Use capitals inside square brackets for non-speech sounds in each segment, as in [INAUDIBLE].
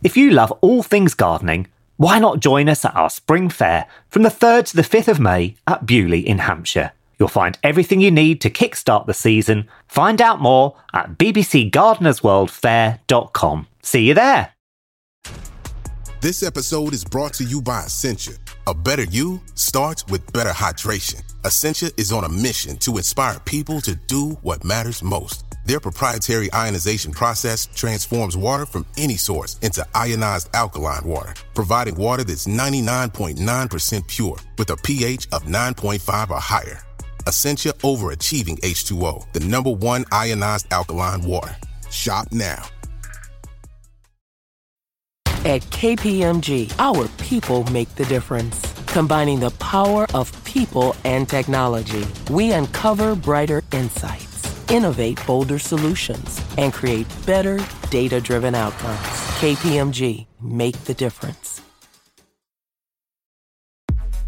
If you love all things gardening, why not join us at our spring fair from the 3rd to the 5th of May at Beaulieu in Hampshire? You'll find everything you need to kickstart the season. Find out more at bbcgardenersworldfair.com. See you there. This episode is brought to you by Essentia. A better you starts with better hydration. Essentia is on a mission to inspire people to do what matters most. Their proprietary ionization process transforms water from any source into ionized alkaline water, providing water that's 99.9% pure with a pH of 9.5 or higher. Essentia overachieving H2O, the number one ionized alkaline water. Shop now. At KPMG, our people make the difference. Combining the power of people and technology, we uncover brighter insights, innovate bolder solutions, and create better data driven outcomes. KPMG, make the difference.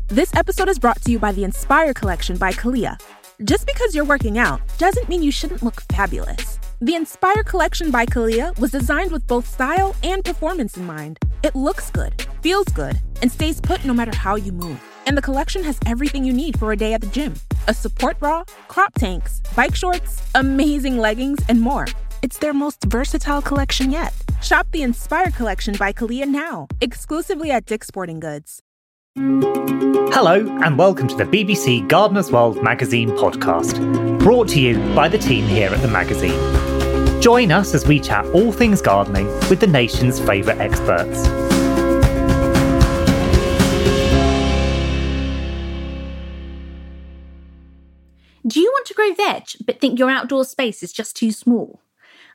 This episode is brought to you by the Inspire Collection by Calia. Just because you're working out doesn't mean you shouldn't look fabulous. The Inspire Collection by Calia was designed with both style and performance in mind. It looks good, feels good, and stays put no matter how you move. And the collection has everything you need for a day at the gym a support bra, crop tanks, bike shorts, amazing leggings, and more. It's their most versatile collection yet. Shop the Inspire Collection by Calia now, exclusively at Dick's Sporting Goods. Hello, and welcome to the BBC Gardener's World magazine podcast, brought to you by the team here at the magazine. Join us as we chat all things gardening with the nation's favourite experts. Do you want to grow veg but think your outdoor space is just too small?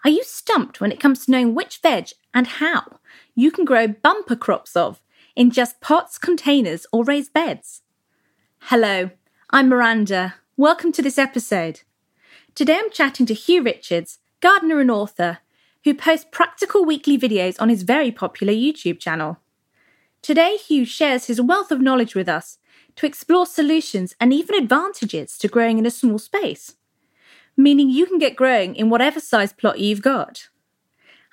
Are you stumped when it comes to knowing which veg and how you can grow bumper crops of in just pots, containers, or raised beds? Hello, I'm Miranda. Welcome to this episode. Today I'm chatting to Huw Richards, gardener and author, who posts practical weekly videos on his very popular YouTube channel. Today, Huw shares his wealth of knowledge with us to explore solutions and even advantages to growing in a small space, meaning you can get growing in whatever size plot you've got.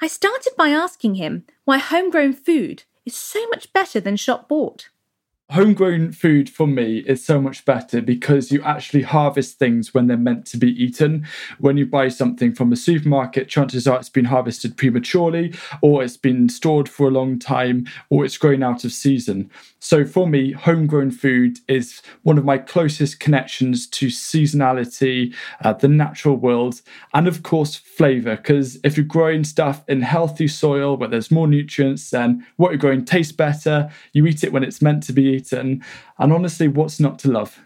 I started by asking him why homegrown food is so much better than shop bought homegrown food for me is so much better because you actually harvest things when they're meant to be eaten. When you buy something from a supermarket, chances are it's been harvested prematurely, or it's been stored for a long time, or it's grown out of season. So for me, homegrown food is one of my closest connections to seasonality, uh, the natural world, and of course, flavor. Because if you're growing stuff in healthy soil where there's more nutrients, then what you're growing tastes better. You eat it when it's meant to be And honestly, what's not to love?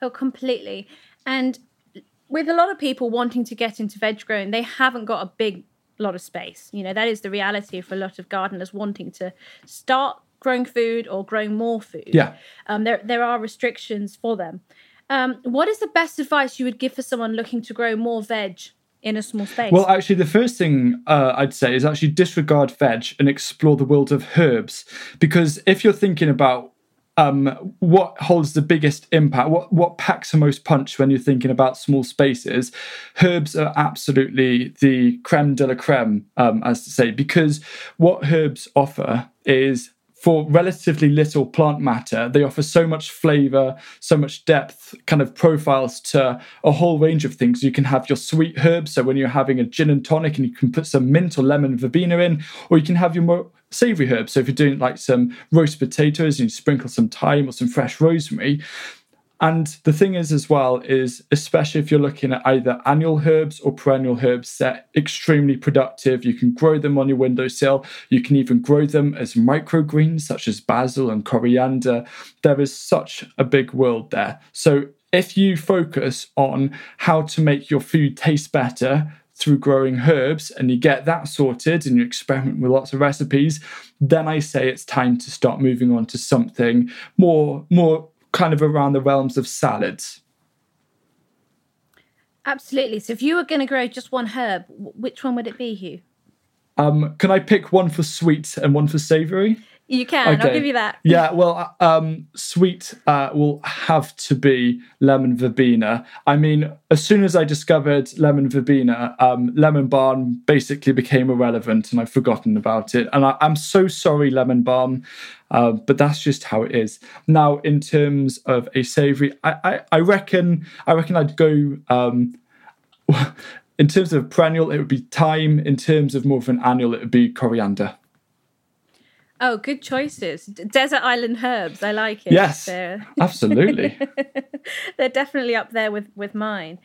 Oh, completely. And with a lot of people wanting to get into veg growing, they haven't got a big lot of space. You know, that is the reality for a lot of gardeners wanting to start growing food or growing more food. Yeah. Um, there, there are restrictions for them. Um, what is the best advice you would give for someone looking to grow more veg in a small space? Well, actually, the first thing uh, I'd say is actually disregard veg and explore the world of herbs. Because if you're thinking about um, what holds the biggest impact, what, what packs the most punch when you're thinking about small spaces, herbs are absolutely the creme de la creme, um, as to say, because what herbs offer is for relatively little plant matter, they offer so much flavor, so much depth, kind of profiles to a whole range of things. You can have your sweet herbs, so when you're having a gin and tonic and you can put some mint or lemon verbena in, or you can have your more savory herbs. So if you're doing like some roast potatoes and you sprinkle some thyme or some fresh rosemary, and the thing is, as well, is especially if you're looking at either annual herbs or perennial herbs, they're extremely productive. You can grow them on your windowsill. You can even grow them as microgreens, such as basil and coriander. There is such a big world there. So if you focus on how to make your food taste better, through growing herbs and you get that sorted and you experiment with lots of recipes then i say it's time to start moving on to something more more kind of around the realms of salads. Absolutely. So if you were going to grow just one herb, which one would it be, Huw? Um, can I pick one for sweet and one for savoury? You can. I'll give you that. Yeah. Well, um, sweet uh, will have to be lemon verbena. I mean, as soon as I discovered lemon verbena, um, lemon balm basically became irrelevant, and I've forgotten about it. And I, am so sorry, lemon balm, uh, but that's just how it is. Now, in terms of a savoury, I, I, I, reckon I reckon I'd go. Um, [LAUGHS] in terms of perennial, it would be thyme. In terms of more of an annual, it would be coriander. Oh, good choices. Desert island herbs. I like it. Yes, [LAUGHS] absolutely. [LAUGHS] They're definitely up there with with mine.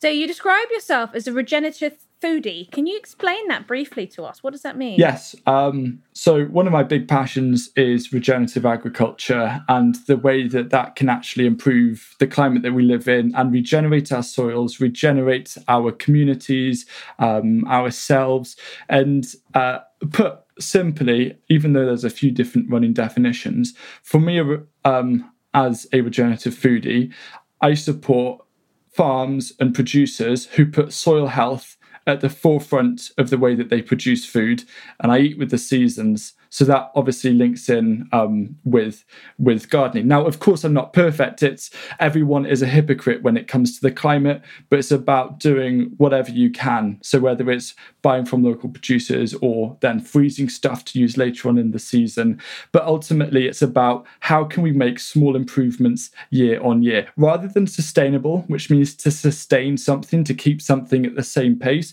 So you describe yourself as a regenerative foodie. Can you explain that briefly to us? What does that mean? Yes. Um, so one of my big passions is regenerative agriculture and the way that that can actually improve the climate that we live in and regenerate our soils, regenerate our communities, um, ourselves, and uh, put simply, even though there's a few different running definitions, for me um, as a regenerative foodie, I support farms and producers who put soil health at the forefront of the way that they produce food. And I eat with the seasons so that obviously links in um, with with gardening. Now, of course, I'm not perfect. It's everyone is a hypocrite when it comes to the climate, but it's about doing whatever you can. So whether it's buying from local producers or then freezing stuff to use later on in the season, but ultimately it's about how can we make small improvements year on year rather than sustainable, which means to sustain something to keep something at the same pace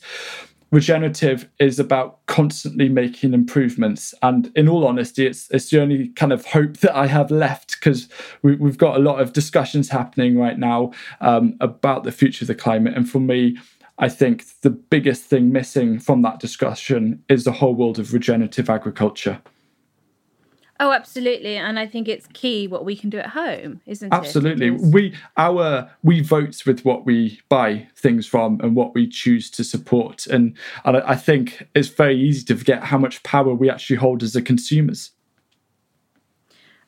regenerative is about constantly making improvements. And in all honesty it's it's the only kind of hope that i have left because we, have got a lot of discussions happening right now um, about the future of the climate. And for me i think the biggest thing missing from that discussion is the whole world of regenerative agriculture Oh, absolutely, and I think it's key what we can do at home, isn't absolutely. it? Absolutely, we our we vote with what we buy things from and what we choose to support, and and I think it's very easy to forget how much power we actually hold as the consumers.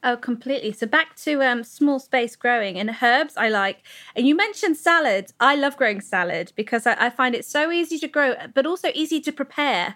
Oh, completely. So back to um, small space growing and herbs. I like, and you mentioned salad. I love growing salad because I, I find it so easy to grow, but also easy to prepare.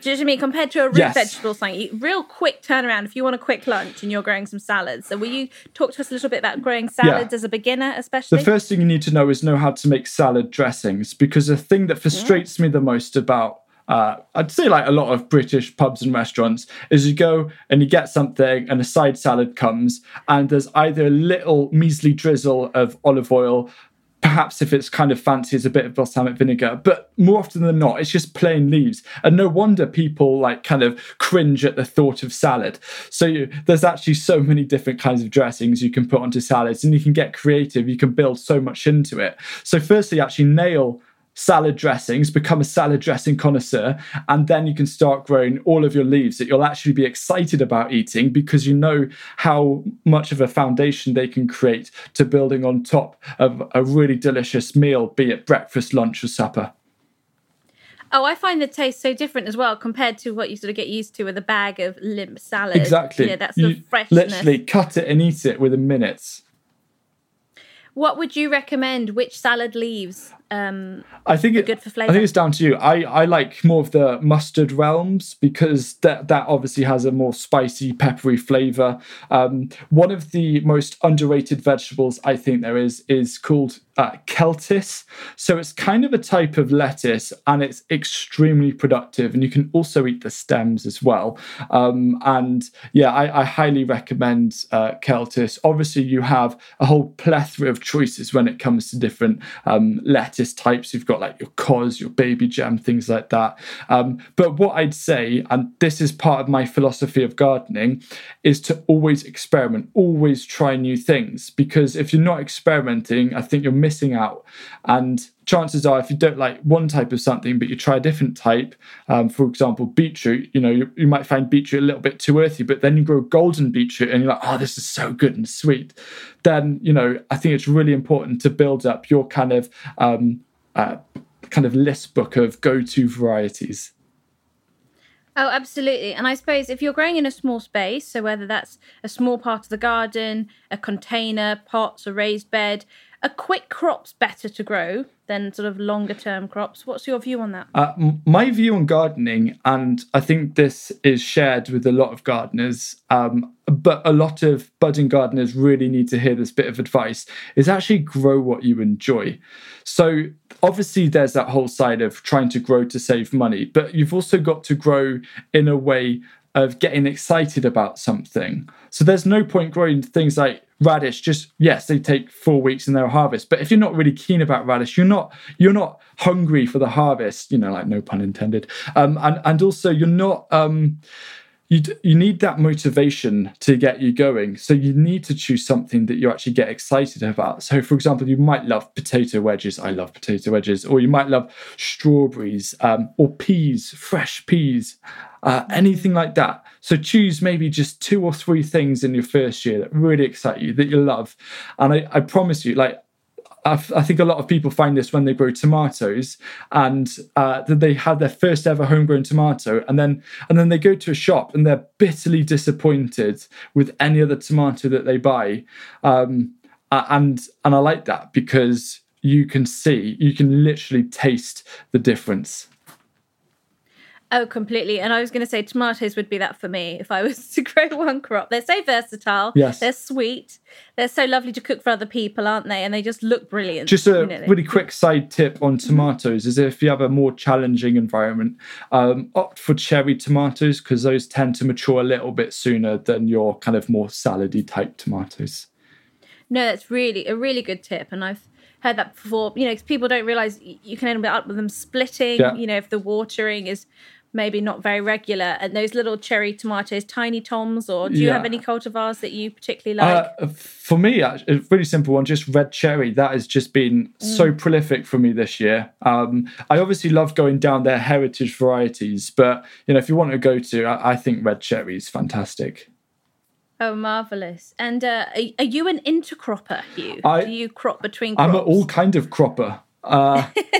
Do you know what I mean? Compared to a root yes. vegetable something, real quick turnaround if you want a quick lunch and you're growing some salads. So will you talk to us a little bit about growing salads yeah. as a beginner, especially? The first thing you need to know is know how to make salad dressings because the thing that frustrates yeah. me the most about uh, I'd say like a lot of British pubs and restaurants is you go and you get something and a side salad comes and there's either a little measly drizzle of olive oil perhaps if it's kind of fancy it's a bit of balsamic vinegar but more often than not it's just plain leaves. And no wonder people like kind of cringe at the thought of salad. So you, there's actually so many different kinds of dressings you can put onto salads and you can get creative. You can build so much into it. So firstly actually nail salad dressings, become a salad dressing connoisseur, and then you can start growing all of your leaves that you'll actually be excited about eating because you know how much of a foundation they can create to building on top of a really delicious meal, be it breakfast, lunch, or supper. Oh, I find the taste so different as well compared to what you sort of get used to with a bag of limp salad. Exactly. Yeah, that's the freshness. Literally cut it and eat it within minutes. What would you recommend? Which salad leaves? Um, I think it, good for flavor. I think it's down to you. I, I like more of the mustard realms because that that obviously has a more spicy, peppery flavor. Um, one of the most underrated vegetables I think there is is called uh, Celtuce. So it's kind of a type of lettuce and it's extremely productive. And you can also eat the stems as well. Um, and yeah, I, I highly recommend uh, Celtuce. Obviously, you have a whole plethora of choices when it comes to different um, lettuce types. You've got like your cos, your baby gem, things like that. Um, but what I'd say, and this is part of my philosophy of gardening, is to always experiment, always try new things. Because if you're not experimenting, I think you're missing out. And chances are, if you don't like one type of something, but you try a different type, um, for example, beetroot, you know, you, you, might find beetroot a little bit too earthy, but then you grow golden beetroot and you're like, oh, this is so good and sweet. Then, you know, I think it's really important to build up your kind of um, uh, kind of list book of go-to varieties. Oh, absolutely. And I suppose if you're growing in a small space, so whether that's a small part of the garden, a container, pots, a raised bed, a quick crop's better to grow than sort of longer term crops. What's your view on that? Uh, my view on gardening, and I think this is shared with a lot of gardeners, um, but a lot of budding gardeners really need to hear this bit of advice, is actually grow what you enjoy. So, obviously, there's that whole side of trying to grow to save money, but you've also got to grow in a way of getting excited about something. So there's no point growing things like radish just yes they take four weeks in their harvest. But if you're not really keen about radish you're not you're not hungry for the harvest you know like no pun intended. Um and and also you're not um you you need that motivation to get you going. So you need to choose something that you actually get excited about. So for example you might love potato wedges. I love potato wedges. Or you might love strawberries um, or peas fresh peas uh, anything like that. So choose maybe just two or three things in your first year that really excite you that you love. And i, I promise you like I think a lot of people find this when they grow tomatoes, and uh, that they had their first ever homegrown tomato, and then and then they go to a shop and they're bitterly disappointed with any other tomato that they buy, um, and and I like that because you can see, you can literally taste the difference. Oh, completely. And I was going to say tomatoes would be that for me if I was [LAUGHS] to grow one crop. They're so versatile. Yes. They're sweet. They're so lovely to cook for other people, aren't they? And they just look brilliant. Just a really quick side tip on tomatoes is if you have a more challenging environment, um, opt for cherry tomatoes because those tend to mature a little bit sooner than your kind of more salady type tomatoes. No, that's really a really good tip. And I've heard that before. You know, because people don't realize you can end up with them splitting. Yeah. You know, if the watering is maybe not very regular and those little cherry tomatoes tiny toms or do you Yeah. have any cultivars that you particularly like Uh, for me, a really simple one, just red cherry. That has just been so prolific for me this year. Um, I obviously love going down their heritage varieties, but you know, if you want to go to, I, I think red cherry is fantastic. oh marvelous and uh, are, are you an intercropper huw I- do you crop between crops I'm an all kind of cropper. Uh, [LAUGHS]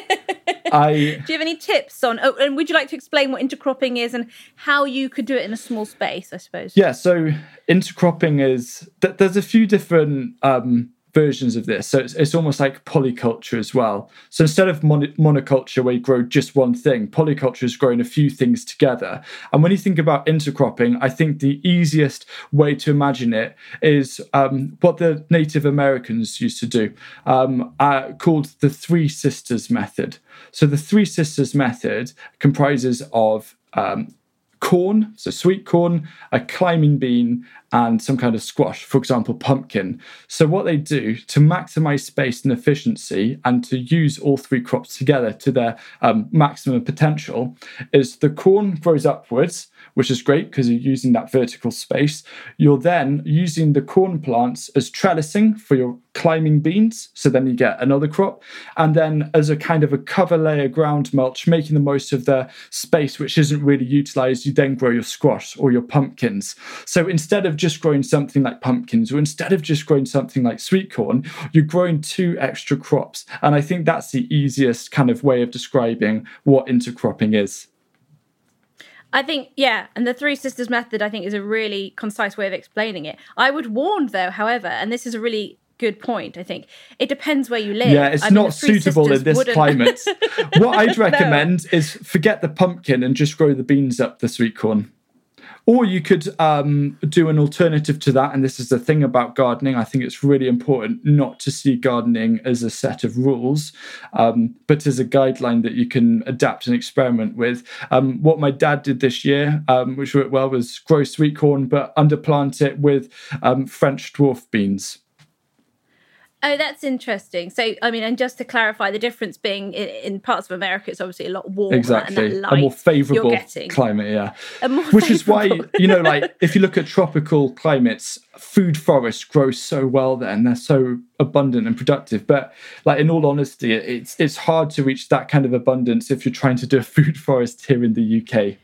I [LAUGHS] do you have any tips on oh and would you like to explain what intercropping is and how you could do it in a small space i suppose? Yeah, so intercropping is th- there's a few different um, versions of this. So it's, it's almost like polyculture as well. So instead of mon- monoculture where you grow just one thing, polyculture is growing a few things together. And when you think about intercropping, I think the easiest way to imagine it is um, what the Native Americans used to do, um, uh, called the Three Sisters method. So the Three Sisters method comprises of um, corn, so sweet corn, a climbing bean, and some kind of squash, for example, pumpkin. So, what they do to maximize space and efficiency and to use all three crops together to their um, maximum potential is the corn grows upwards, which is great because you're using that vertical space. You're then using the corn plants as trellising for your climbing beans. So then you get another crop. And then as a kind of a cover layer ground mulch, making the most of the space which isn't really utilized, you then grow your squash or your pumpkins. So instead of just growing something like pumpkins or instead of just growing something like sweet corn, you're growing two extra crops. And I think that's the easiest kind of way of describing what intercropping is. I think, yeah, and the Three Sisters method, I think, is a really concise way of explaining it. I would warn, though, however, and this is a really good point, I think, it depends where you live. Yeah, it's I not Three suitable in this wouldn't- climate. [LAUGHS] what I'd recommend is forget the pumpkin and just grow the beans up the sweet corn. Or you could um, do an alternative to that. And this is the thing about gardening. I think it's really important not to see gardening as a set of rules, um, but as a guideline that you can adapt and experiment with. Um, what my dad did this year, um, which worked well, was grow sweet corn, but underplant it with um, French dwarf beans. Oh, that's interesting. So, I mean, and just to clarify, the difference being in, in parts of America, it's obviously a lot warmer exactly and a more getting. climate yeah which is why you know like if you look at tropical climates food forests grow so well there and they're so abundant and productive but like in all honesty it's it's hard to reach that kind of abundance if you're trying to do a food [LAUGHS] forest here in the uk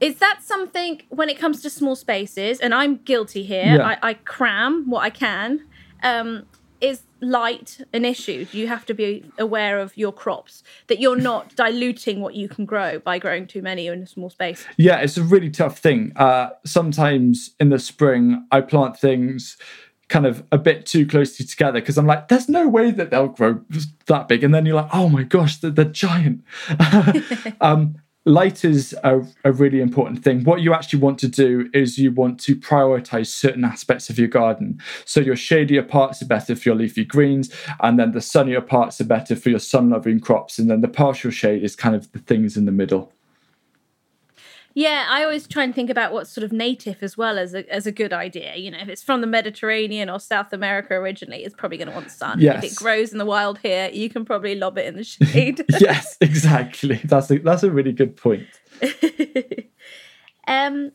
Is that something when it comes to small spaces, and I'm guilty here, Yeah. I, I cram what I can. Um, is light an issue? Do you have to be aware of your crops that you're [LAUGHS] not diluting what you can grow by growing too many in a small space? Yeah, it's a really tough thing. Uh, sometimes in the spring, I plant things kind of a bit too closely together because I'm like, there's no way that they'll grow that big. And then you're like, oh my gosh, they're, they're giant. [LAUGHS] um, light is a, a, really important thing. What you actually want to do is you want to prioritize certain aspects of your garden. So your shadier parts are better for your leafy greens, and then the sunnier parts are better for your sun loving crops. And then the partial shade is kind of the things in the middle. Yeah, I always try and think about what's sort of native as well as a, as a good idea. You know, if it's from the Mediterranean or South America originally, it's probably going to want sun. Yes. If it grows in the wild here, you can probably lob it in the shade. [LAUGHS] yes, exactly. That's a, that's a really good point. [LAUGHS] um,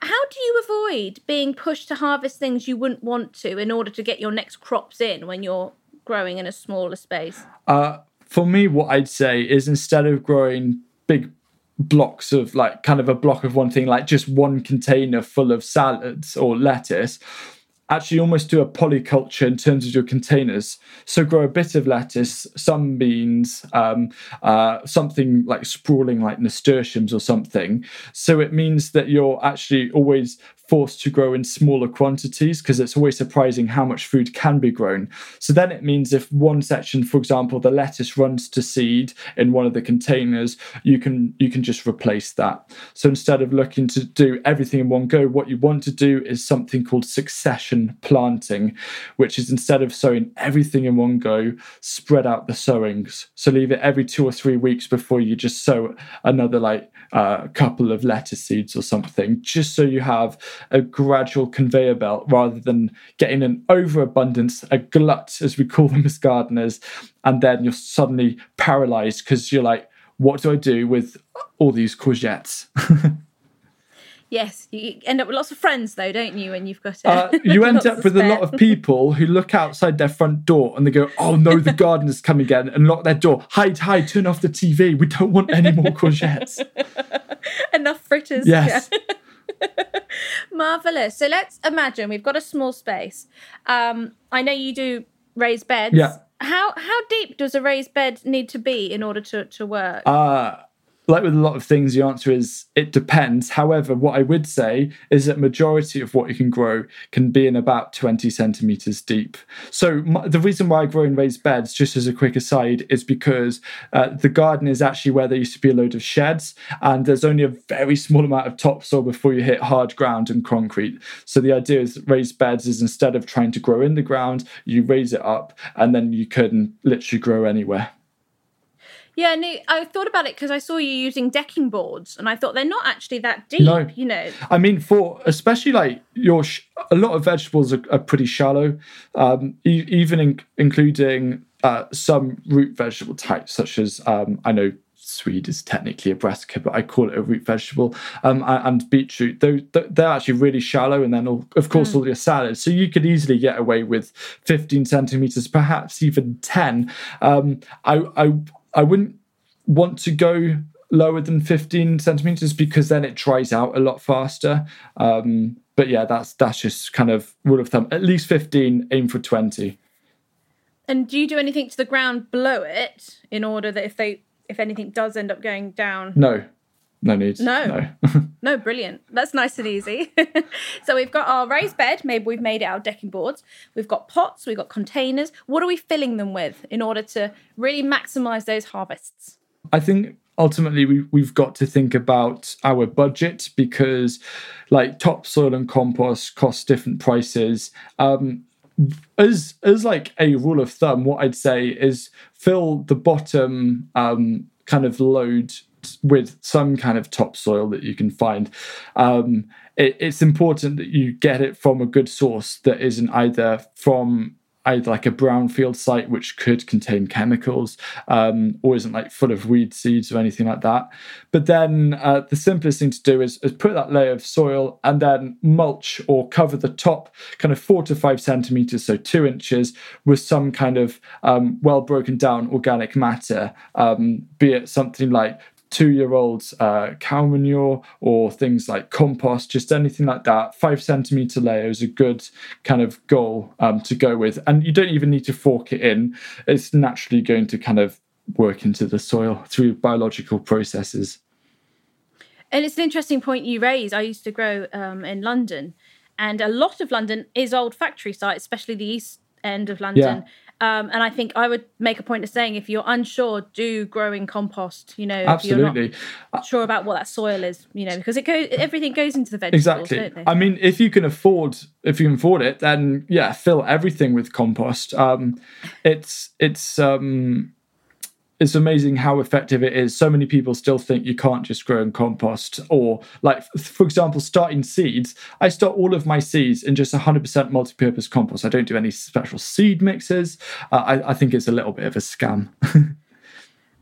how do you avoid being pushed to harvest things you wouldn't want to in order to get your next crops in when you're growing in a smaller space? Uh, for me, what I'd say is instead of growing big blocks of like kind of a block of one thing, like just one container full of salads or lettuce, actually almost do a polyculture in terms of your containers. So grow a bit of lettuce, some beans, um, uh, something like sprawling like nasturtiums or something. So it means that you're actually always forced to grow in smaller quantities because it's always surprising how much food can be grown. So then it means if one section, for example, the lettuce runs to seed in one of the containers, you can you can just replace that. So instead of looking to do everything in one go, what you want to do is something called succession planting, which is instead of sowing everything in one go, spread out the sowings. So leave it every two or three weeks before you just sow another like a uh, couple of lettuce seeds or something, just so you have a gradual conveyor belt rather than getting an overabundance, a glut, as we call them as gardeners, and then you're suddenly paralyzed because you're like, what do I do with all these courgettes? [LAUGHS] Yes, you end up with lots of friends, though, don't you? When you've got uh, [LAUGHS] you end up with a lot of [LAUGHS] people who look outside their front door and they go, "Oh no, the gardener's come again!" and lock their door. Hide, hide! Turn off the TV. We don't want any more courgettes. Enough fritters. Yes. Yeah. Marvelous. So let's imagine we've got a small space. Um, I know you do raised beds. Yeah. How how deep does a raised bed need to be in order to to work? Uh like with a lot of things, the answer is it depends. However, what I would say is that majority of what you can grow can be in about 20 centimeters deep. So my, the reason why I grow in raised beds, just as a quick aside, is because uh, the garden is actually where there used to be a load of sheds, and there's only a very small amount of topsoil before you hit hard ground and concrete. So the idea is raised beds is instead of trying to grow in the ground, you raise it up, and then you can literally grow anywhere. Yeah, no, I thought about it because I saw you using decking boards, and I thought they're not actually that deep. No. You know, I mean, for especially like your sh- a lot of vegetables are, are pretty shallow, um, e- even in, including uh, some root vegetable types, such as um, I know Swede is technically a brassica, but I call it a root vegetable. Um, and beetroot, they're, they're actually really shallow. And then, all, of course, mm. all your salads. So you could easily get away with 15 centimeters, perhaps even 10. Um, I, I, I wouldn't want to go lower than 15 centimeters because then it dries out a lot faster. Um, but yeah, that's that's just kind of rule of thumb. At least 15, aim for 20. And do you do anything to the ground below it in order that if they if anything does end up going down? No. No needs. No. No. [LAUGHS] no, brilliant. That's nice and easy. [LAUGHS] so we've got our raised bed. Maybe we've made it our decking boards. We've got pots. We've got containers. What are we filling them with in order to really maximize those harvests? I think ultimately we, we've got to think about our budget because like topsoil and compost cost different prices um, as as like a rule of thumb what i'd say is fill the bottom um, kind of load with some kind of topsoil that you can find um, it, it's important that you get it from a good source that isn't either from either like a brownfield site which could contain chemicals um, or isn't like full of weed seeds or anything like that. But then uh, the simplest thing to do is, is put that layer of soil and then mulch or cover the top kind of four to five centimeters, so two inches, with some kind of um, well broken down organic matter, um, be it something like two year old uh, cow manure or things like compost, just anything like that. Five centimeter layer is a good kind of goal um, to go with. And you don't even need to fork it in, it's naturally going to kind of work into the soil through biological processes. And it's an interesting point you raise. I used to grow um, in London, and a lot of London is old factory sites, especially the east end of London. Yeah. Um, and I think I would make a point of saying if you're unsure, do grow in compost. You know, absolutely. If you're not sure about what that soil is, you know, because it goes, everything goes into the vegetables. Exactly. I mean, if you can afford, if you can afford it, then yeah, fill everything with compost. Um, it's it's um, it's amazing how effective it is. So many people still think you can't just grow in compost, or like, for example, starting seeds. I start all of my seeds in just 100% multi-purpose compost. I don't do any special seed mixes. Uh, I, I, think it's a little bit of a scam. [LAUGHS]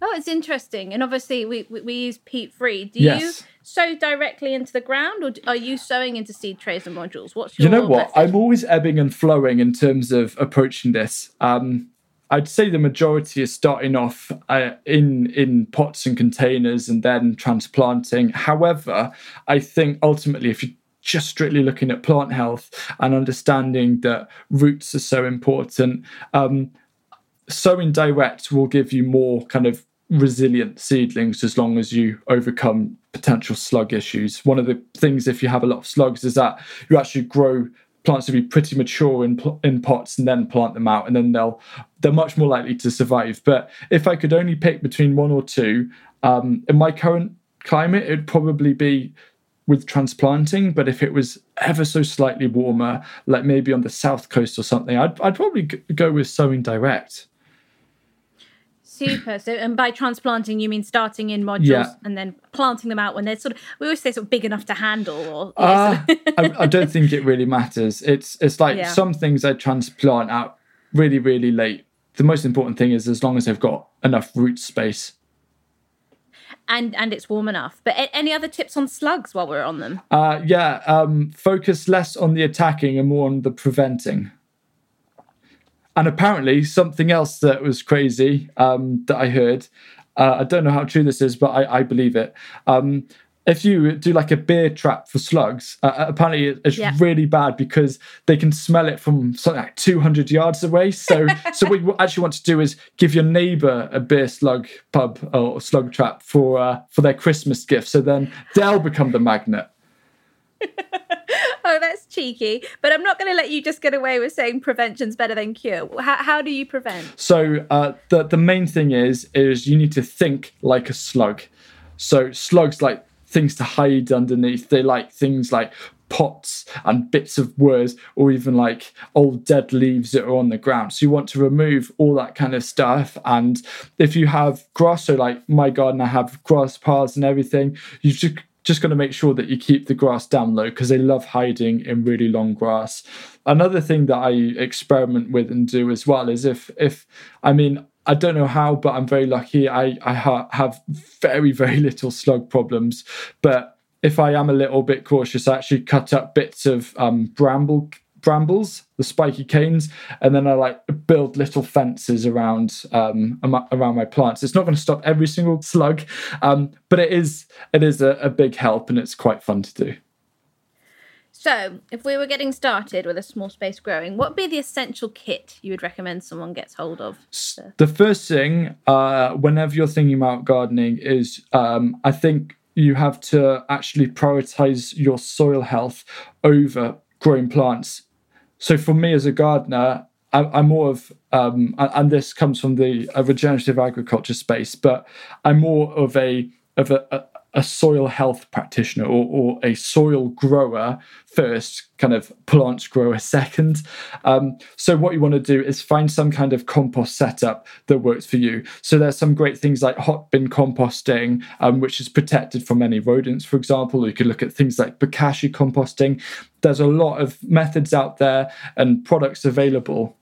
oh, it's interesting, and obviously we we, we use peat free. Do yes. you sow directly into the ground, or are you sowing into seed trays and modules? What's your you know what? I'm always ebbing and flowing in terms of approaching this. Um, I'd say the majority is starting off uh, in in pots and containers and then transplanting. However, I think ultimately, if you're just strictly looking at plant health and understanding that roots are so important, um, sowing direct will give you more kind of resilient seedlings as long as you overcome potential slug issues. One of the things, if you have a lot of slugs, is that you actually grow plants to be pretty mature in in pots and then plant them out, and then they'll they're much more likely to survive. But if I could only pick between one or two, um, in my current climate, it'd probably be with transplanting. But if it was ever so slightly warmer, like maybe on the south coast or something, I'd I'd probably go with sowing direct. Super. So, and by transplanting, you mean starting in modules yeah. and then planting them out when they're sort of, we always say sort of big enough to handle or. Uh, I, I, don't think it really matters. It's, it's like yeah. some things I transplant out really, really late. The most important thing is as long as they've got enough root space. And and it's warm enough. But any other tips on slugs while we're on them? Uh, yeah, um, focus less on the attacking and more on the preventing. And apparently, something else that was crazy um, that I heard. Uh, I don't know how true this is, but I, I believe it. Um, if you do like a beer trap for slugs, uh, uh apparently it's yeah. really bad because they can smell it from something like 200 yards away. So, [LAUGHS] so what you actually want to do is give your neighbor a beer slug pub or slug trap for uh, for their Christmas gift. So then they'll become the magnet. [LAUGHS] [LAUGHS] oh, that's cheeky. But I'm not going to let you just get away with saying prevention's better than cure. How, how do you prevent? So uh, the the main thing is is you need to think like a slug. So slugs like things to hide underneath. They like things like pots and bits of wood or even like old dead leaves that are on the ground. So you want to remove all that kind of stuff. And if you have grass, so like my garden, I have grass paths and everything, you just just got to make sure that you keep the grass down low because they love hiding in really long grass. Another thing that I experiment with and do as well is if if I mean I don't know how, but I'm very lucky. I I ha- have very very little slug problems, but if I am a little bit cautious, I actually cut up bits of um, bramble brambles, the spiky canes, and then I like build little fences around um, around my plants. It's not going to stop every single slug, um, but it is it is a, a big help, and it's quite fun to do. So, if we were getting started with a small space growing, what would be the essential kit you would recommend someone gets hold of? The first thing, uh, whenever you're thinking about gardening, is um, I think you have to actually prioritize your soil health over growing plants so for me as a gardener, I, am more of, um, and this comes from the regenerative agriculture space, but I'm more of a of a, a, soil health practitioner or, or, a soil grower first, kind of plants grower second. Um, so what you want to do is find some kind of compost setup that works for you. So there's some great things like hot bin composting, um, which is protected from any rodents, for example. You could look at things like bokashi composting. There's a lot of methods out there and products available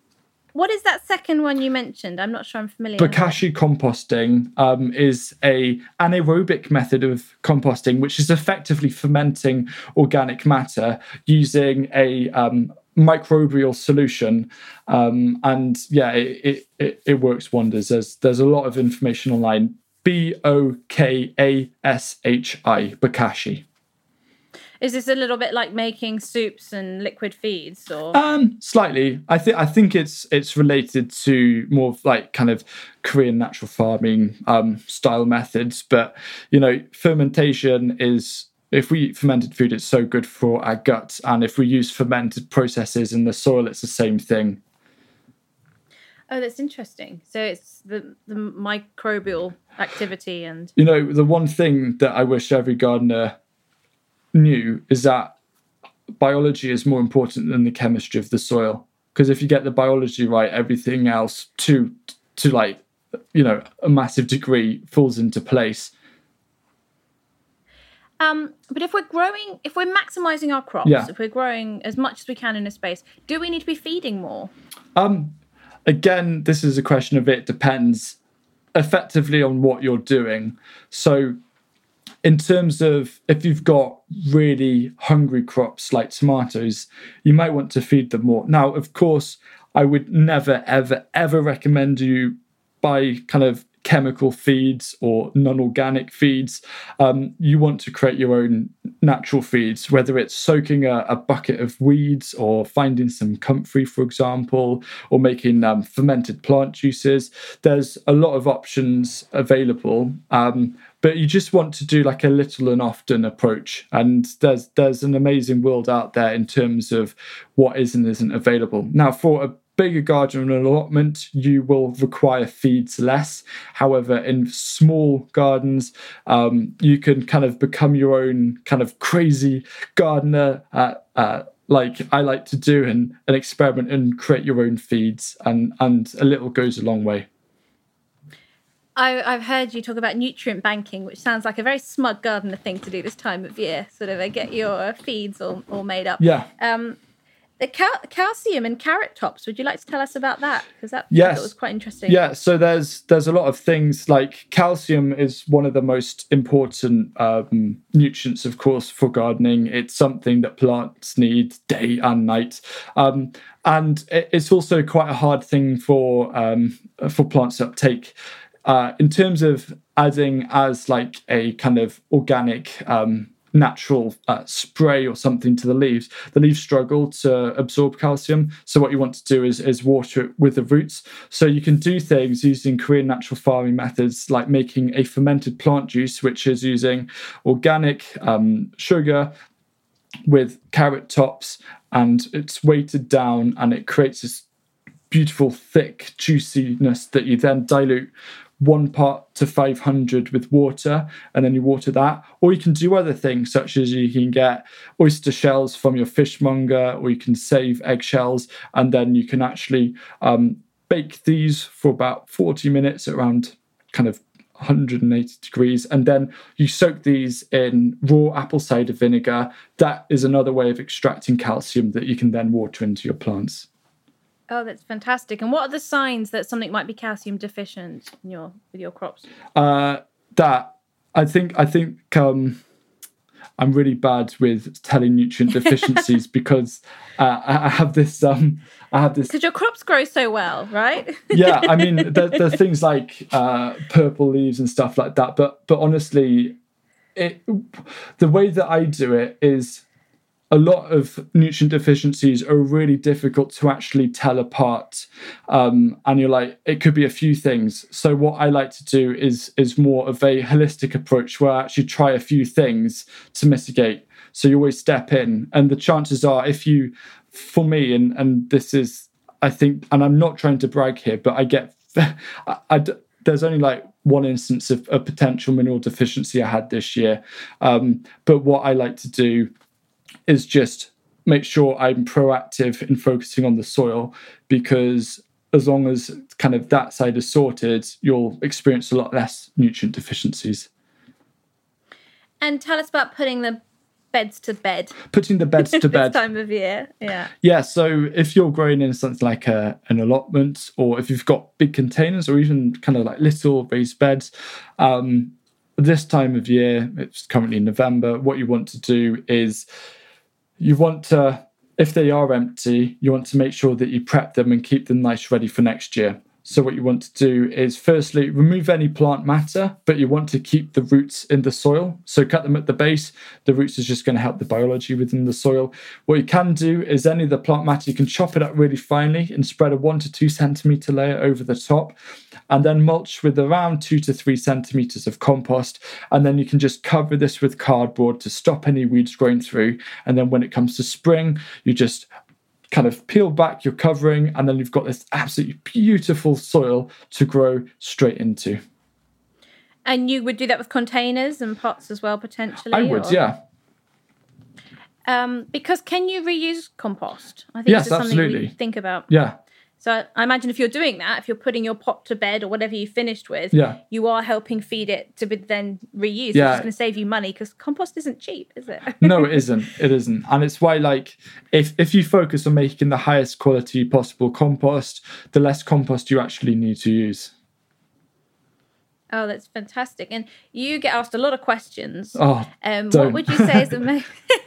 what is that second one you mentioned? I'm not sure I'm familiar. Bokashi composting um, is a anaerobic method of composting, which is effectively fermenting organic matter using a um, microbial solution. Um, and yeah, it, it, it, works wonders. There's there's a lot of information online B O K A S H I, bokashi. Is this a little bit like making soups and liquid feeds, or Um, slightly. I think I think it's it's related to more of like kind of Korean natural farming um, style methods. But you know, fermentation is if we eat fermented food, it's so good for our guts, and if we use fermented processes in the soil, it's the same thing. oh, that's interesting. So it's the the microbial activity and You know, the one thing that I wish every gardener knew is that biology is more important than the chemistry of the soil. Because if you get the biology right, everything else to to like you know a massive degree falls into place. Um, but if we're growing, if we're maximizing our crops, Yeah. if we're growing as much as we can in a space, do we need to be feeding more? Um, again, this is a question of it depends effectively on what you're doing. So, in terms of if you've got really hungry crops like tomatoes, you might want to feed them more. Now, of course, I would never, ever, ever recommend you buy kind of chemical feeds or non-organic feeds. Um, you want to create your own natural feeds whether it's soaking a, a bucket of weeds or finding some comfrey for example or making um, fermented plant juices. There's a lot of options available. Um, but you just want to do like a little and often approach and there's there's an amazing world out there in terms of what is and isn't available now for a bigger garden and allotment, you will require feeds less. However, in small gardens, um, you can kind of become your own kind of crazy gardener. Uh, uh, like I like to do and, and experiment and create your own feeds and and a little goes a long way. I, I've heard you talk about nutrient banking, which sounds like a very smug gardener thing to do this time of year. Sort of uh, get your feeds all, all made up. Yeah. Um, the cal- calcium in carrot tops. Would you like to tell us about that? Because that Yes. was quite interesting. Yeah, so there's there's a lot of things like calcium is one of the most important um, nutrients, of course, for gardening. It's something that plants need day and night, um, and it's also quite a hard thing for um, for plants to uptake. Uh, in terms of adding as like a kind of organic um, natural uh, spray or something to the leaves, the leaves struggle to absorb calcium. So what you want to do is is water it with the roots. So you can do things using Korean natural farming methods like making a fermented plant juice, which is using organic um, sugar with carrot tops, and it's weighted down, and it creates this beautiful thick juiciness that you then dilute one part to 500 with water and then you water that. Or you can do other things such as you can get oyster shells from your fishmonger or you can save eggshells and then you can actually um, bake these for about 40 minutes around kind of 180 degrees. And then you soak these in raw apple cider vinegar. That is another way of extracting calcium that you can then water into your plants Oh, that's fantastic. And what are the signs that something might be calcium deficient in your with your crops? uh, that I think I think um, I'm really bad with telling nutrient deficiencies [LAUGHS] because uh, I I have this um, I have this Because your crops grow so well, right? yeah I mean there, there are things like uh, purple leaves and stuff like that but but honestly it the way that I do it is a lot of nutrient deficiencies are really difficult to actually tell apart. Um, and you're like it could be a few things. So what i like to do is is more of a holistic approach where i actually try a few things to mitigate. So you always step in and the chances are if you for me and and this is i think and i'm not trying to brag here but i get [LAUGHS] I, I there's only like one instance of a potential mineral deficiency i had this year. Um, but what i like to do is just make sure I'm proactive in focusing on the soil because as long as kind of that side is sorted, you'll experience a lot less nutrient deficiencies. and tell us about putting the beds to bed Putting the beds [LAUGHS] to bed. this time of year. Yeah. Yeah, so if you're growing in something like a, an allotment, or if you've got big containers, or even kind of like little raised beds, um, this time of year, it's currently November, what you want to do is you want to, if they are empty, you want to make sure that you prep them and keep them nice ready for next year. So, what you want to do is firstly remove any plant matter, but you want to keep the roots in the soil. So, cut them at the base. The roots is just going to help the biology within the soil. What you can do is any of the plant matter, you can chop it up really finely and spread a one to two centimeter layer over the top, and then mulch with around two to three centimeters of compost. And then you can just cover this with cardboard to stop any weeds growing through. And then when it comes to spring, you just kind of peel back your covering, and then you've got this absolutely beautiful soil to grow straight into. And you would do that with containers and pots as well, potentially? I would, or? yeah. Um, because can you reuse compost? I think Yes, this is something absolutely. we think about. Yeah. So I imagine if you're doing that, if you're putting your pot to bed or whatever you finished with, Yeah. you are helping feed it to be then reused, which Yeah. is going to save you money because compost isn't cheap, is it? [LAUGHS] no, it isn't. It isn't, and it's why like if if you focus on making the highest quality possible compost, the less compost you actually need to use. oh, that's fantastic. And you get asked a lot of questions. Oh, um, what don't. would you say is the [LAUGHS] most? [LAUGHS]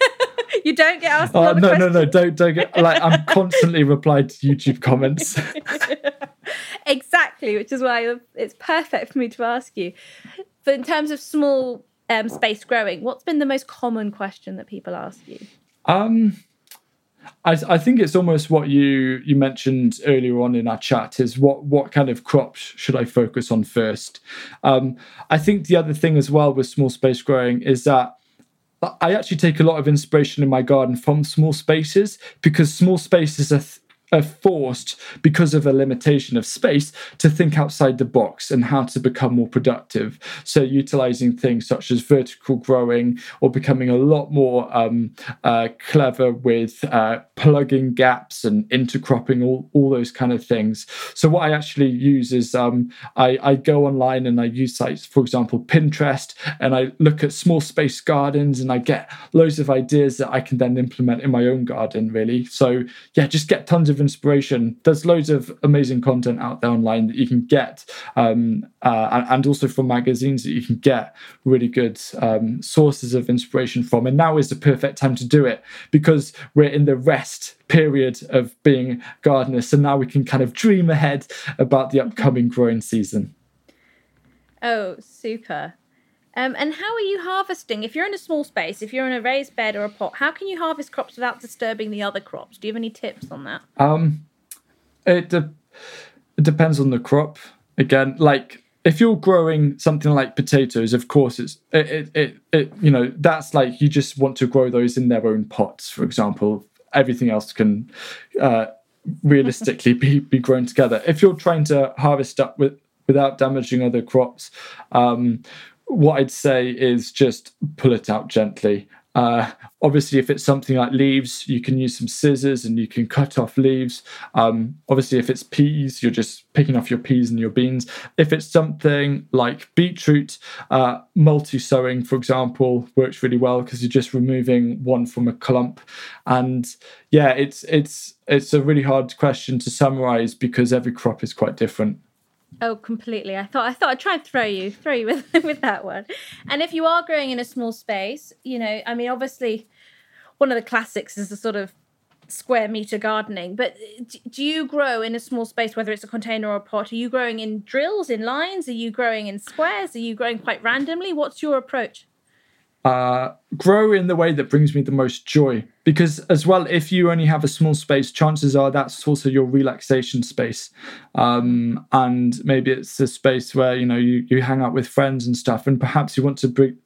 you don't get asked oh no, no, no! Don't don't get like I'm constantly replied to YouTube comments. [LAUGHS] exactly, which is why it's perfect for me to ask you. But in terms of small um, space growing, what's been the most common question that people ask you? Um, I, I think it's almost what you you mentioned earlier on in our chat is what what kind of crops should I focus on first? Um, I think the other thing as well with small space growing is that I actually take a lot of inspiration in my garden from small spaces because small spaces are. Th- are forced because of a limitation of space to think outside the box and how to become more productive. So, utilizing things such as vertical growing or becoming a lot more um, uh, clever with uh, plugging gaps and intercropping, all, all those kind of things. So, what I actually use is um, I, I go online and I use sites, for example, Pinterest, and I look at small space gardens and I get loads of ideas that I can then implement in my own garden, really. So, yeah, just get tons of inspiration. There's loads of amazing content out there online that you can get, um, uh, and, and also from magazines that you can get really good um, sources of inspiration from. And now is the perfect time to do it because we're in the rest period of being gardeners. So now we can kind of dream ahead about the upcoming growing season. Oh, super. Um, and how are you harvesting? If you're in a small space, if you're in a raised bed or a pot, how can you harvest crops without disturbing the other crops? Do you have any tips on that? Um, it, de- it depends on the crop. Again, like if you're growing something like potatoes, of course, it's it, it, it, it you know that's like you just want to grow those in their own pots, for example. Everything else can uh, realistically [LAUGHS] be be grown together. If you're trying to harvest up with without damaging other crops, um, what I'd say is just pull it out gently. Uh, obviously, if it's something like leaves, you can use some scissors and you can cut off leaves. Um, obviously, if it's peas, you're just picking off your peas and your beans. If it's something like beetroot, uh, multi sowing, for example, works really well because you're just removing one from a clump. And yeah, it's it's it's a really hard question to summarize because every crop is quite different. Oh, completely. I thought I thought I'd try and throw you, throw you with [LAUGHS] with that one. And if you are growing in a small space, you know, I mean, obviously, one of the classics is the sort of square meter gardening. But do you grow in a small space, whether it's a container or a pot? Are you growing in drills, in lines? Are you growing in squares? Are you growing quite randomly? What's your approach? Uh, grow in the way that brings me the most joy. Because, as well, if you only have a small space, chances are that's also your relaxation space. Um, and maybe it's a space where you know you, you hang out with friends and stuff, and perhaps you want to bring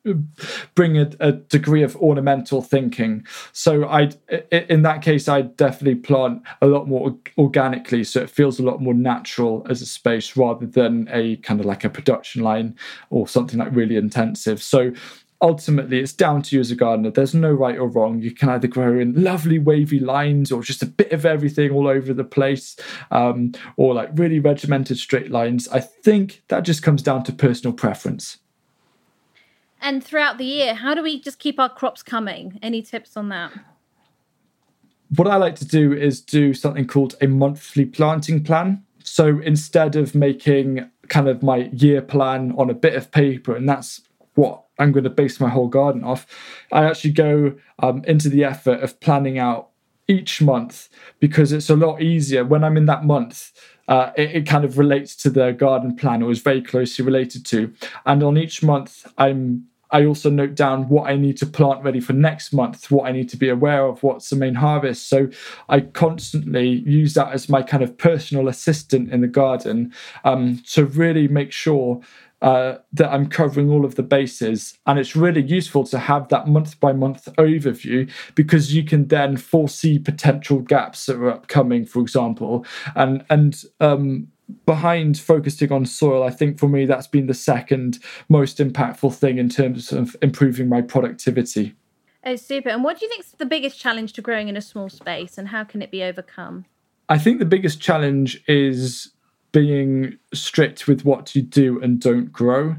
bring a, a degree of ornamental thinking. So, I in that case, I definitely plant a lot more organically, so it feels a lot more natural as a space rather than a kind of like a production line or something like really intensive. So ultimately it's down to you as a gardener. There's no right or wrong. You can either grow in lovely wavy lines or just a bit of everything all over the place um, or like really regimented straight lines. I think that just comes down to personal preference. And throughout the year, how do we just keep our crops coming? Any tips on that? what i like to do is do something called a monthly planting plan. So instead of making kind of my year plan on a bit of paper and that's what I'm going to base my whole garden off. I actually go um, into the effort of planning out each month because it's a lot easier when I'm in that month. uh, it, it, kind of relates to the garden plan or is very closely related to. And on each month, I'm I also note down what I need to plant ready for next month, what I need to be aware of, what's the main harvest. So I constantly use that as my kind of personal assistant in the garden um, to really make sure uh, that I'm covering all of the bases. And it's really useful to have that month by month overview because you can then foresee potential gaps that are upcoming, for example. And and um, behind focusing on soil, I think for me that's been the second most impactful thing in terms of improving my productivity. Oh, super. And what do you think is the biggest challenge to growing in a small space and how can it be overcome? I think the biggest challenge is being strict with what you do and don't grow.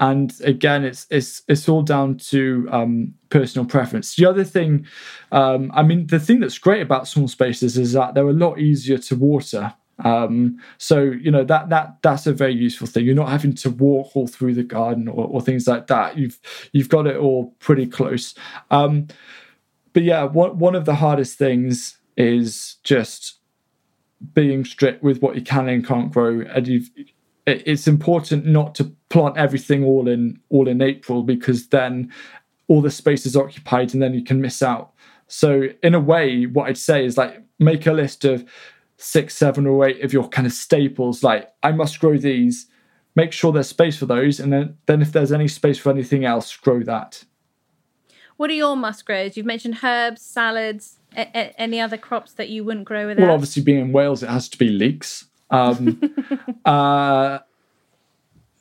And again, it's it's it's all down to um, personal preference. The other thing, um, I mean, the thing that's great about small spaces is that they're a lot easier to water. Um, so you know that that that's a very useful thing. You're not having to walk all through the garden or, or things like that. You've you've got it all pretty close. Um, but yeah, one one of the hardest things is just being strict with what you can and can't grow, and you've it's important not to plant everything all in all in April because then all the space is occupied and then you can miss out. So in a way, what I'd say is like make a list of six, seven, or eight of your kind of staples. Like I must grow these. Make sure there's space for those, and then then if there's any space for anything else, grow that. What are your must grows? You've mentioned herbs, salads, a- a- any other crops that you wouldn't grow without? Well, obviously, being in Wales, it has to be leeks. Um, [LAUGHS] uh,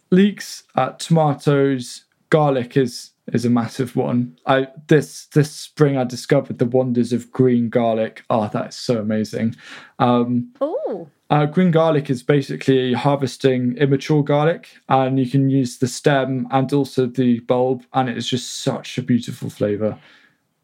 leeks, uh, tomatoes, garlic is is a massive one. I this this spring I discovered the wonders of green garlic. Oh, that's so amazing. Um, oh. Uh, green garlic is basically harvesting immature garlic, and you can use the stem and also the bulb, and it is just such a beautiful flavor.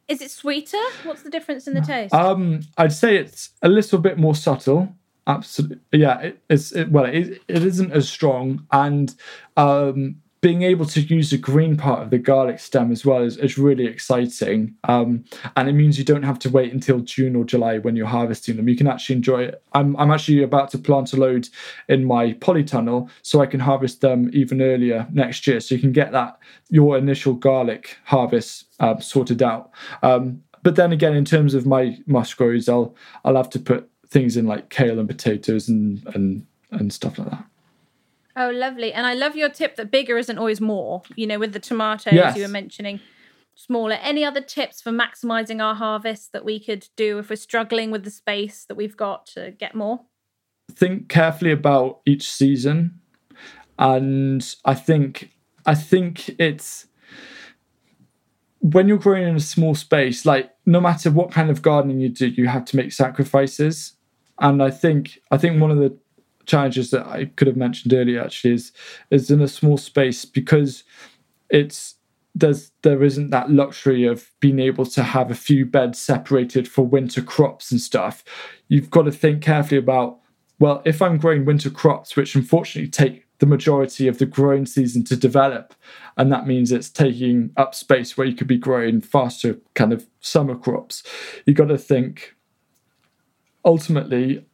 Is it sweeter? What's the difference in the taste? Um, I'd say it's a little bit more subtle. Absolutely, yeah. It, it's it, well, it, it isn't as strong, and um, being able to use the green part of the garlic stem as well is, is really exciting. Um, and it means you don't have to wait until June or July when you're harvesting them. You can actually enjoy it. I'm, I'm actually about to plant a load in my polytunnel so I can harvest them even earlier next year. So you can get that your initial garlic harvest uh, sorted out. Um, but then again, in terms of my mushrooms, I'll I'll have to put things in like kale and potatoes and and and stuff like that. Oh, lovely. And I love your tip that bigger isn't always more. You know, with the tomatoes yes. you were mentioning, smaller. Any other tips for maximizing our harvest that we could do if we're struggling with the space that we've got to get more? Think carefully about each season. And I think I think it's when you're growing in a small space, like no matter what kind of gardening you do, you have to make sacrifices. And I think I think one of the challenges that I could have mentioned earlier actually is is in a small space because it's there's there isn't that luxury of being able to have a few beds separated for winter crops and stuff. You've got to think carefully about well, if I'm growing winter crops, which unfortunately take the majority of the growing season to develop, and that means it's taking up space where you could be growing faster kind of summer crops. You've got to think ultimately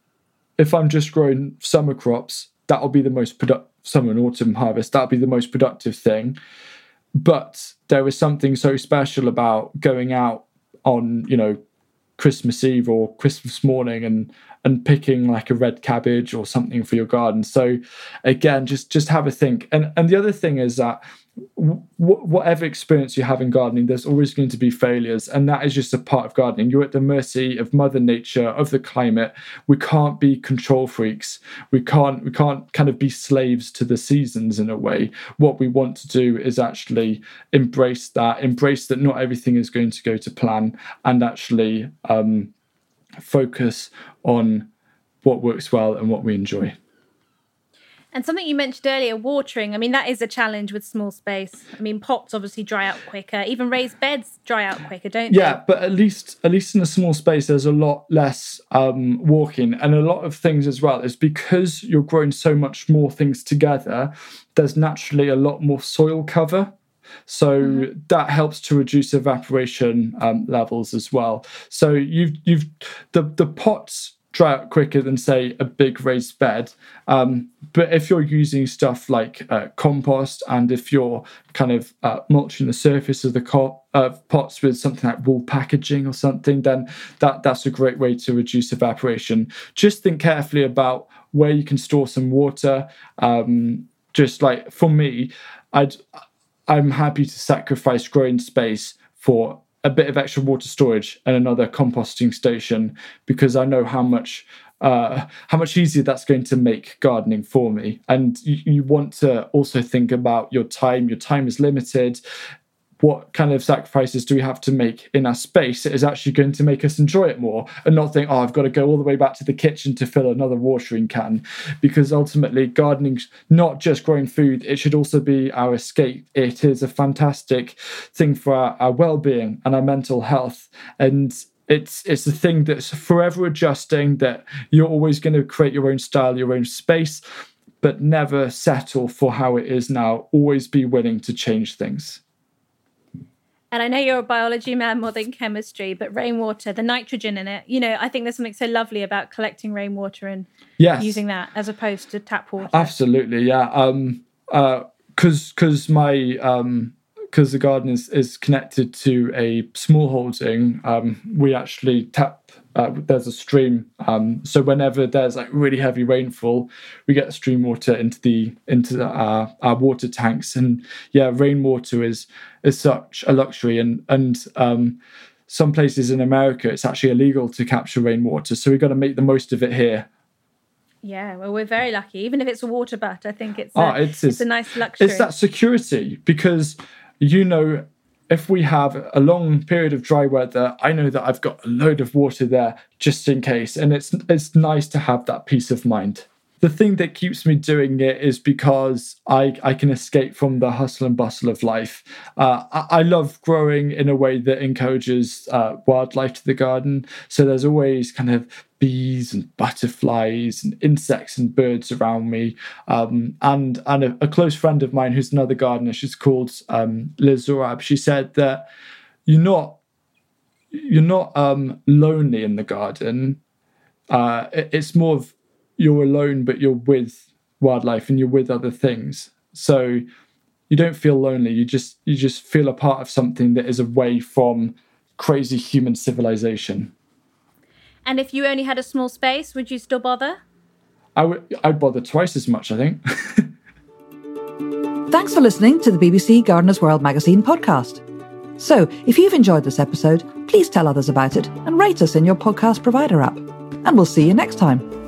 if I'm just growing summer crops, that'll be the most productive summer and autumn harvest. That'll be the most productive thing. But there is something so special about going out on, you know, Christmas Eve or Christmas morning and and picking like a red cabbage or something for your garden. So again, just just have a think. And and the other thing is that whatever experience you have in gardening, there's always going to be failures, and that is just a part of gardening. You're at the mercy of Mother Nature, of the climate. We can't be control freaks. We can't we can't kind of be slaves to the seasons in a way. What we want to do is actually embrace that, embrace that not everything is going to go to plan, and actually um, focus on what works well and what we enjoy. And something you mentioned earlier, watering. I mean, that is a challenge with small space. I mean, pots obviously dry out quicker. Even raised beds dry out quicker, don't yeah, they? Yeah, but at least at least in a small space, there's a lot less um, walking, and a lot of things as well. Is because you're growing so much more things together. There's naturally a lot more soil cover. So mm-hmm. that helps to reduce evaporation um, levels as well. So you've you've the the pots dry out quicker than say a big raised bed. Um, but if you're using stuff like uh, compost and if you're kind of uh, mulching the surface of the co- pots with something like wool packaging or something, then that that's a great way to reduce evaporation. Just think carefully about where you can store some water. Um, just like for me, I'd I'm happy to sacrifice growing space for a bit of extra water storage and another composting station because I know how much uh, how much easier that's going to make gardening for me. And you, you, want to also think about your time. Your time is limited what kind of sacrifices do we have to make in our space that is actually going to make us enjoy it more and not think, oh, I've got to go all the way back to the kitchen to fill another watering can. Because ultimately, gardening's not just growing food, it should also be our escape. It is a fantastic thing for our, our well being and our mental health. And it's it's a thing that's forever adjusting that you're always going to create your own style your own space but never settle for how it is now always be willing to change things and I know you're a biology man more than chemistry, but rainwater, the nitrogen in it, you know, I think there's something so lovely about collecting rainwater and yes. using that as opposed to tap water. Absolutely, yeah. Um, uh, cause, cause my, um, because the garden is, is connected to a small holding, um, we actually tap uh, there's a stream. Um, so whenever there's like really heavy rainfall, we get stream water into the into the, uh, our water tanks. And yeah, rainwater is is such a luxury. And and um, some places in America, it's actually illegal to capture rainwater. So we've got to make the most of it here. Yeah, well, we're very lucky. Even if it's a water butt, I think it's a, oh, it's, it's, it's a nice luxury. It's that security because you know if we have a long period of dry weather, I know that I've got a load of water there just in case. And it's it's nice to have that peace of mind. The thing that keeps me doing it is because I, I can escape from the hustle and bustle of life. Uh, I, I, love growing in a way that encourages uh, wildlife to the garden. So there's always kind of bees and butterflies and insects and birds around me. Um, and and a, a, close friend of mine who's another gardener, she's called um, Liz Zorab, she said that you're not you're not um, lonely in the garden. Uh, it, it's more of you're alone, but you're with wildlife and you're with other things. So you don't feel lonely. You just you just feel a part of something that is away from crazy human civilization. And if you only had a small space, would you still bother? I would. I'd bother twice as much. I think. [LAUGHS] Thanks for listening to the BBC Gardener's World magazine podcast. So, if you've enjoyed this episode, please tell others about it and rate us in your podcast provider app. And we'll see you next time.